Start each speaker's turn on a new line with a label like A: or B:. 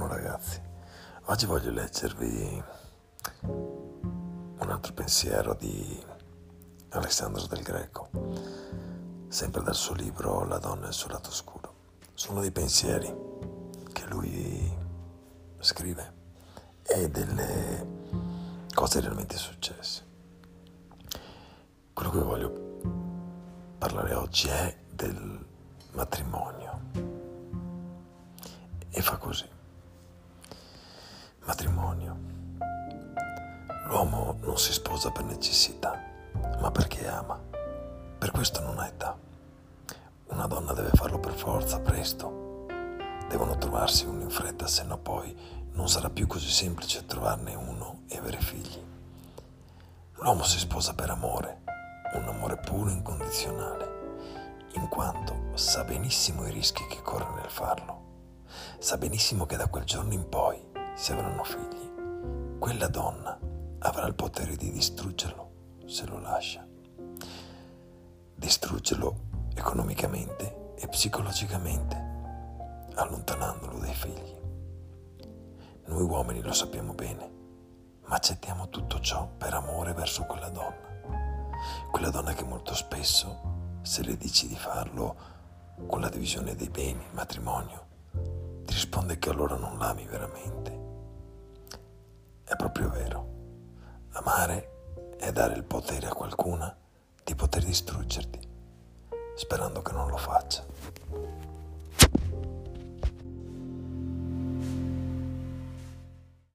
A: ragazzi, oggi voglio leggervi un altro pensiero di Alessandro del Greco, sempre dal suo libro La donna e il suo lato oscuro. Sono dei pensieri che lui scrive e delle cose realmente successe. Quello che voglio parlare oggi è del matrimonio e fa così. L'uomo non si sposa per necessità, ma perché ama. Per questo non ha età. Una donna deve farlo per forza, presto. Devono trovarsi uno in fretta, se no poi non sarà più così semplice trovarne uno e avere figli. L'uomo si sposa per amore, un amore puro e incondizionale, in quanto sa benissimo i rischi che corre nel farlo. Sa benissimo che da quel giorno in poi, se avranno figli, quella donna avrà il potere di distruggerlo se lo lascia. Distruggerlo economicamente e psicologicamente, allontanandolo dai figli. Noi uomini lo sappiamo bene, ma accettiamo tutto ciò per amore verso quella donna. Quella donna che molto spesso, se le dici di farlo con la divisione dei beni, il matrimonio, ti risponde che allora non l'ami veramente. È proprio vero. Amare è dare il potere a qualcuna di poter distruggerti, sperando che non lo faccia.